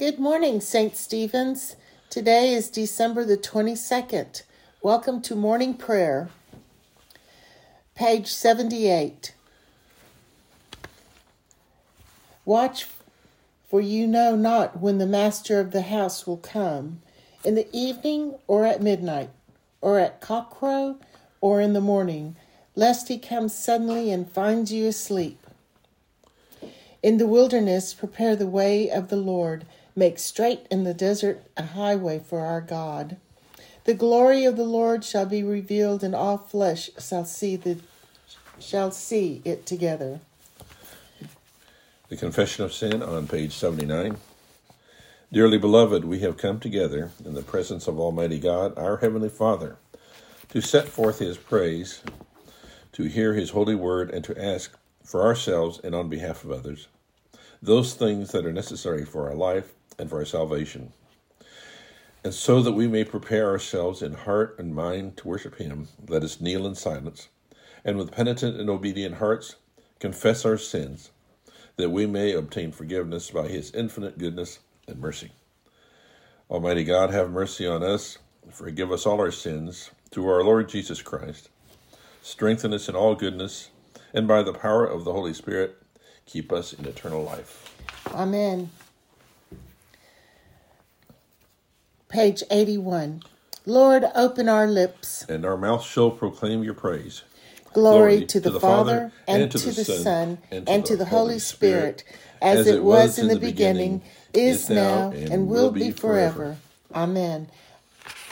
Good morning, St. Stephen's. Today is December the 22nd. Welcome to morning prayer. Page 78. Watch, for you know not when the master of the house will come, in the evening or at midnight, or at cockcrow or in the morning, lest he come suddenly and find you asleep. In the wilderness, prepare the way of the Lord. Make straight in the desert a highway for our God. The glory of the Lord shall be revealed, and all flesh shall see the shall see it together. The Confession of Sin on page 79. Dearly beloved, we have come together in the presence of Almighty God, our Heavenly Father, to set forth His praise, to hear His holy word, and to ask for ourselves and on behalf of others those things that are necessary for our life and for our salvation. And so that we may prepare ourselves in heart and mind to worship Him, let us kneel in silence, and with penitent and obedient hearts confess our sins, that we may obtain forgiveness by His infinite goodness and mercy. Almighty God, have mercy on us, forgive us all our sins, through our Lord Jesus Christ. Strengthen us in all goodness, and by the power of the Holy Spirit, keep us in eternal life. Amen. Page 81. Lord, open our lips. And our mouth shall proclaim your praise. Glory, Glory to, the, the Father, and, and to, the, Son, Son and, to, and to the, Holy Spirit, as, as it was in the beginning, is now, and will be forever. Amen.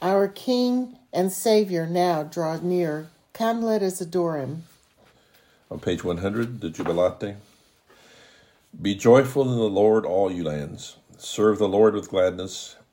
Our King and Savior now draw near. Come, let us adore him. On page 100, the Jubilate. Be joyful in the Lord, all you lands. Serve the Lord with gladness,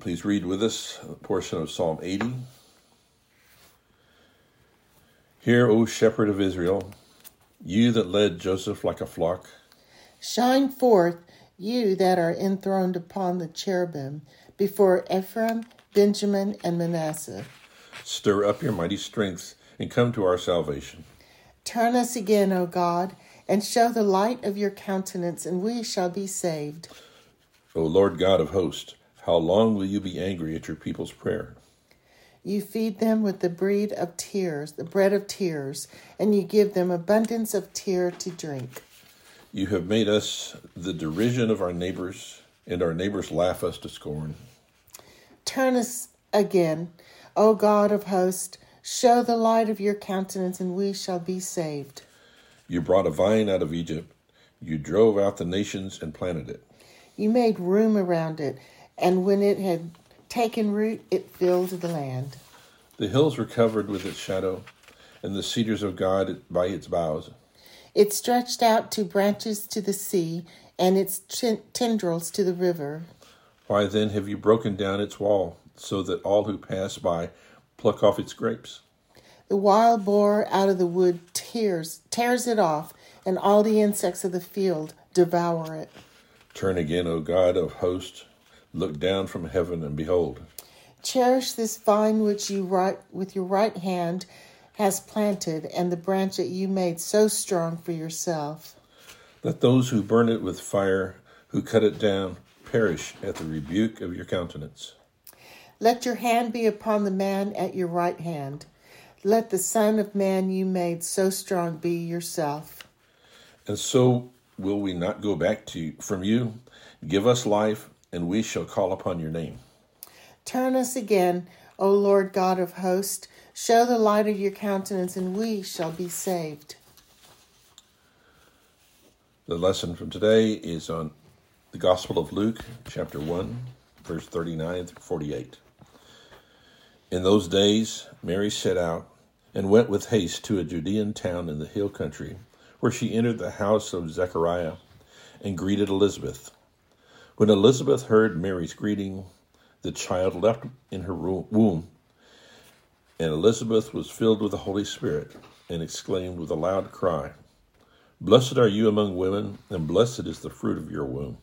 Please read with us a portion of Psalm 80. Hear, O shepherd of Israel, you that led Joseph like a flock. Shine forth, you that are enthroned upon the cherubim, before Ephraim, Benjamin, and Manasseh. Stir up your mighty strength and come to our salvation. Turn us again, O God, and show the light of your countenance, and we shall be saved. O Lord God of hosts, how long will you be angry at your people's prayer? You feed them with the bread of tears, the bread of tears, and you give them abundance of tear to drink. You have made us the derision of our neighbors, and our neighbors laugh us to scorn. Turn us again, O God of hosts, Show the light of your countenance, and we shall be saved. You brought a vine out of Egypt. You drove out the nations and planted it. You made room around it, and when it had taken root, it filled the land. The hills were covered with its shadow, and the cedars of God by its boughs. It stretched out two branches to the sea, and its tendrils to the river. Why then have you broken down its wall, so that all who pass by pluck off its grapes. The wild boar out of the wood tears, tears it off, and all the insects of the field devour it. Turn again, O God of hosts, look down from heaven and behold. Cherish this vine which you right, with your right hand has planted, and the branch that you made so strong for yourself. Let those who burn it with fire, who cut it down, perish at the rebuke of your countenance. Let your hand be upon the man at your right hand. Let the Son of Man you made so strong be yourself. And so will we not go back to you, from you? Give us life, and we shall call upon your name. Turn us again, O Lord God of hosts. Show the light of your countenance, and we shall be saved. The lesson from today is on the Gospel of Luke, chapter 1, verse 39 through 48. In those days, Mary set out and went with haste to a Judean town in the hill country, where she entered the house of Zechariah and greeted Elizabeth. When Elizabeth heard Mary's greeting, the child leapt in her womb, and Elizabeth was filled with the Holy Spirit and exclaimed with a loud cry, Blessed are you among women, and blessed is the fruit of your womb.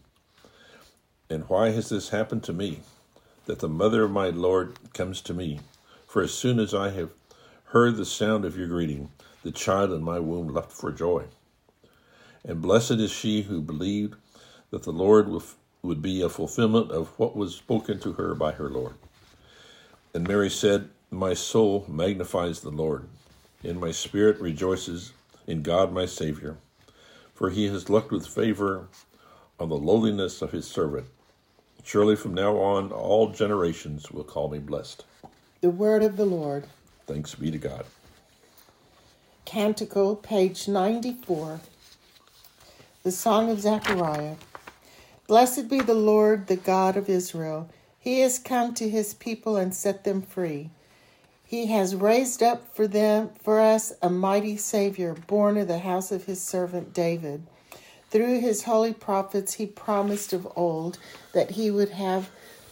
And why has this happened to me, that the mother of my Lord comes to me? For as soon as I have heard the sound of your greeting, the child in my womb leapt for joy. And blessed is she who believed that the Lord would be a fulfillment of what was spoken to her by her Lord. And Mary said, My soul magnifies the Lord, and my spirit rejoices in God my Savior, for he has looked with favor on the lowliness of his servant. Surely from now on all generations will call me blessed. The word of the Lord. Thanks be to God. Canticle, page 94. The Song of Zechariah. Blessed be the Lord, the God of Israel. He has come to his people and set them free. He has raised up for them for us a mighty Savior, born of the house of his servant David. Through his holy prophets he promised of old that he would have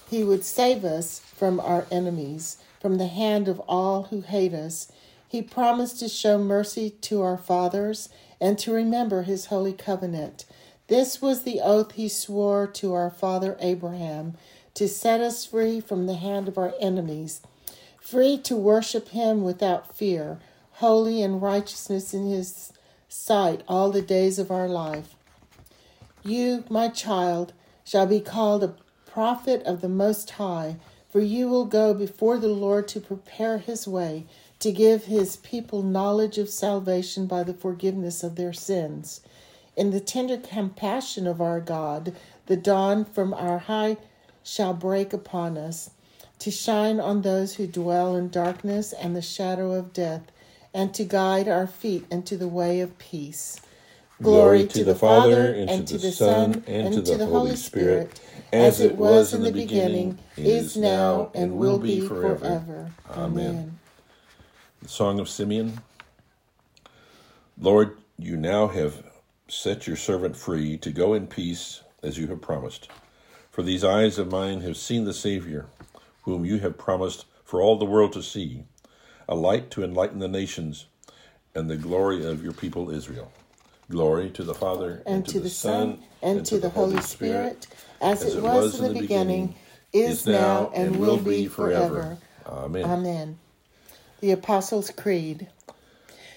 he would save us from our enemies, from the hand of all who hate us. He promised to show mercy to our fathers and to remember his holy covenant this was the oath he swore to our father Abraham to set us free from the hand of our enemies, free to worship him without fear, holy and righteousness in his sight all the days of our life. You, my child, shall be called a prophet of the Most High, for you will go before the Lord to prepare his way, to give his people knowledge of salvation by the forgiveness of their sins in the tender compassion of our God, the dawn from our high shall break upon us, to shine on those who dwell in darkness and the shadow of death, and to guide our feet into the way of peace. Glory, Glory to, to the, the Father, and, and to the Son, and, and to the Holy Spirit, Spirit as it was in the beginning, is now, and will be forever. forever. Amen. The Song of Simeon. Lord, you now have set your servant free to go in peace as you have promised. For these eyes of mine have seen the Savior, whom you have promised for all the world to see, a light to enlighten the nations, and the glory of your people Israel. Glory to the Father, and, and to, to, the Son, and, and to, the Holy Spirit, Spirit as, as, it was, was in the beginning, beginning is now, and will be forever. Amen. Amen. The Apostles' Creed.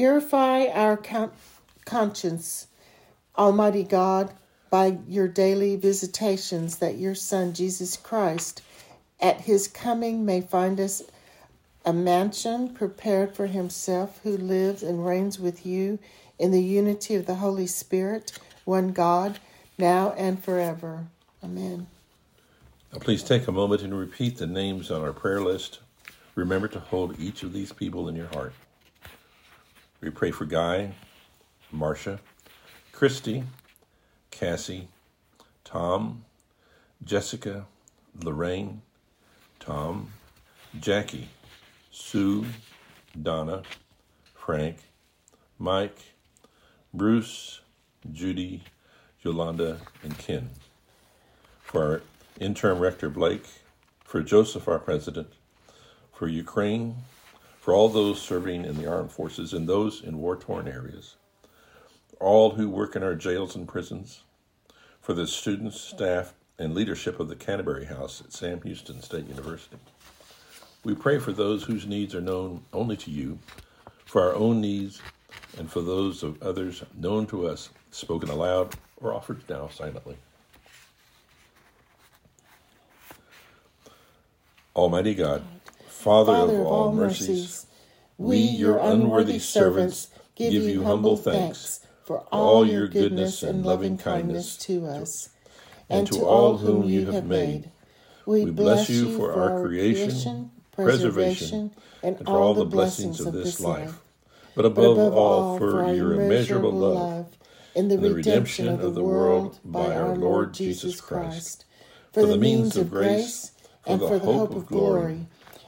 Purify our con- conscience, Almighty God, by your daily visitations that your Son, Jesus Christ, at his coming may find us a mansion prepared for himself who lives and reigns with you in the unity of the Holy Spirit, one God, now and forever. Amen. Now, please take a moment and repeat the names on our prayer list. Remember to hold each of these people in your heart. We pray for Guy, Marcia, Christy, Cassie, Tom, Jessica, Lorraine, Tom, Jackie, Sue, Donna, Frank, Mike, Bruce, Judy, Yolanda, and Ken. For our interim rector Blake, for Joseph, our president, for Ukraine, for all those serving in the armed forces and those in war torn areas, all who work in our jails and prisons, for the students, staff, and leadership of the Canterbury House at Sam Houston State University. We pray for those whose needs are known only to you, for our own needs, and for those of others known to us, spoken aloud or offered now silently. Almighty God, Father, Father of all mercies, we, your unworthy servants, give you humble thanks for all your goodness and loving kindness to us and to all whom you have made. We bless you for our creation, preservation, and and for all the blessings of this life, but above all for your immeasurable love in the redemption of the world by our Lord Jesus Christ, for the means of grace and for the hope of glory.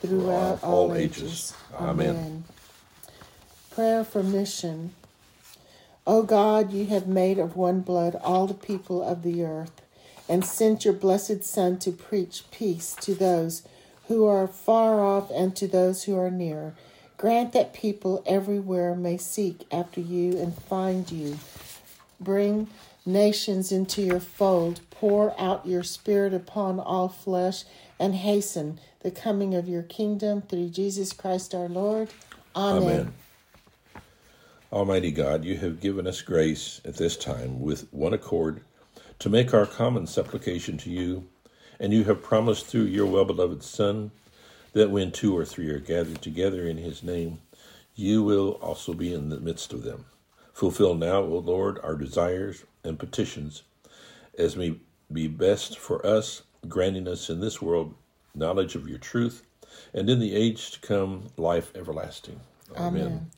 throughout all ages. Amen. Prayer for mission. O God, you have made of one blood all the people of the earth, and sent your blessed Son to preach peace to those who are far off and to those who are near. Grant that people everywhere may seek after you and find you. Bring nations into your fold. Pour out your Spirit upon all flesh, and hasten the coming of your kingdom through Jesus Christ our Lord. Amen. Amen. Almighty God, you have given us grace at this time with one accord to make our common supplication to you, and you have promised through your well beloved Son that when two or three are gathered together in his name, you will also be in the midst of them. Fulfill now, O Lord, our desires and petitions as may be best for us, granting us in this world knowledge of your truth, and in the age to come life everlasting. Amen.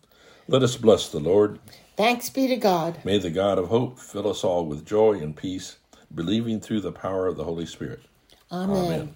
Let us bless the Lord. Thanks be to God. May the God of hope fill us all with joy and peace, believing through the power of the Holy Spirit. Amen. Amen.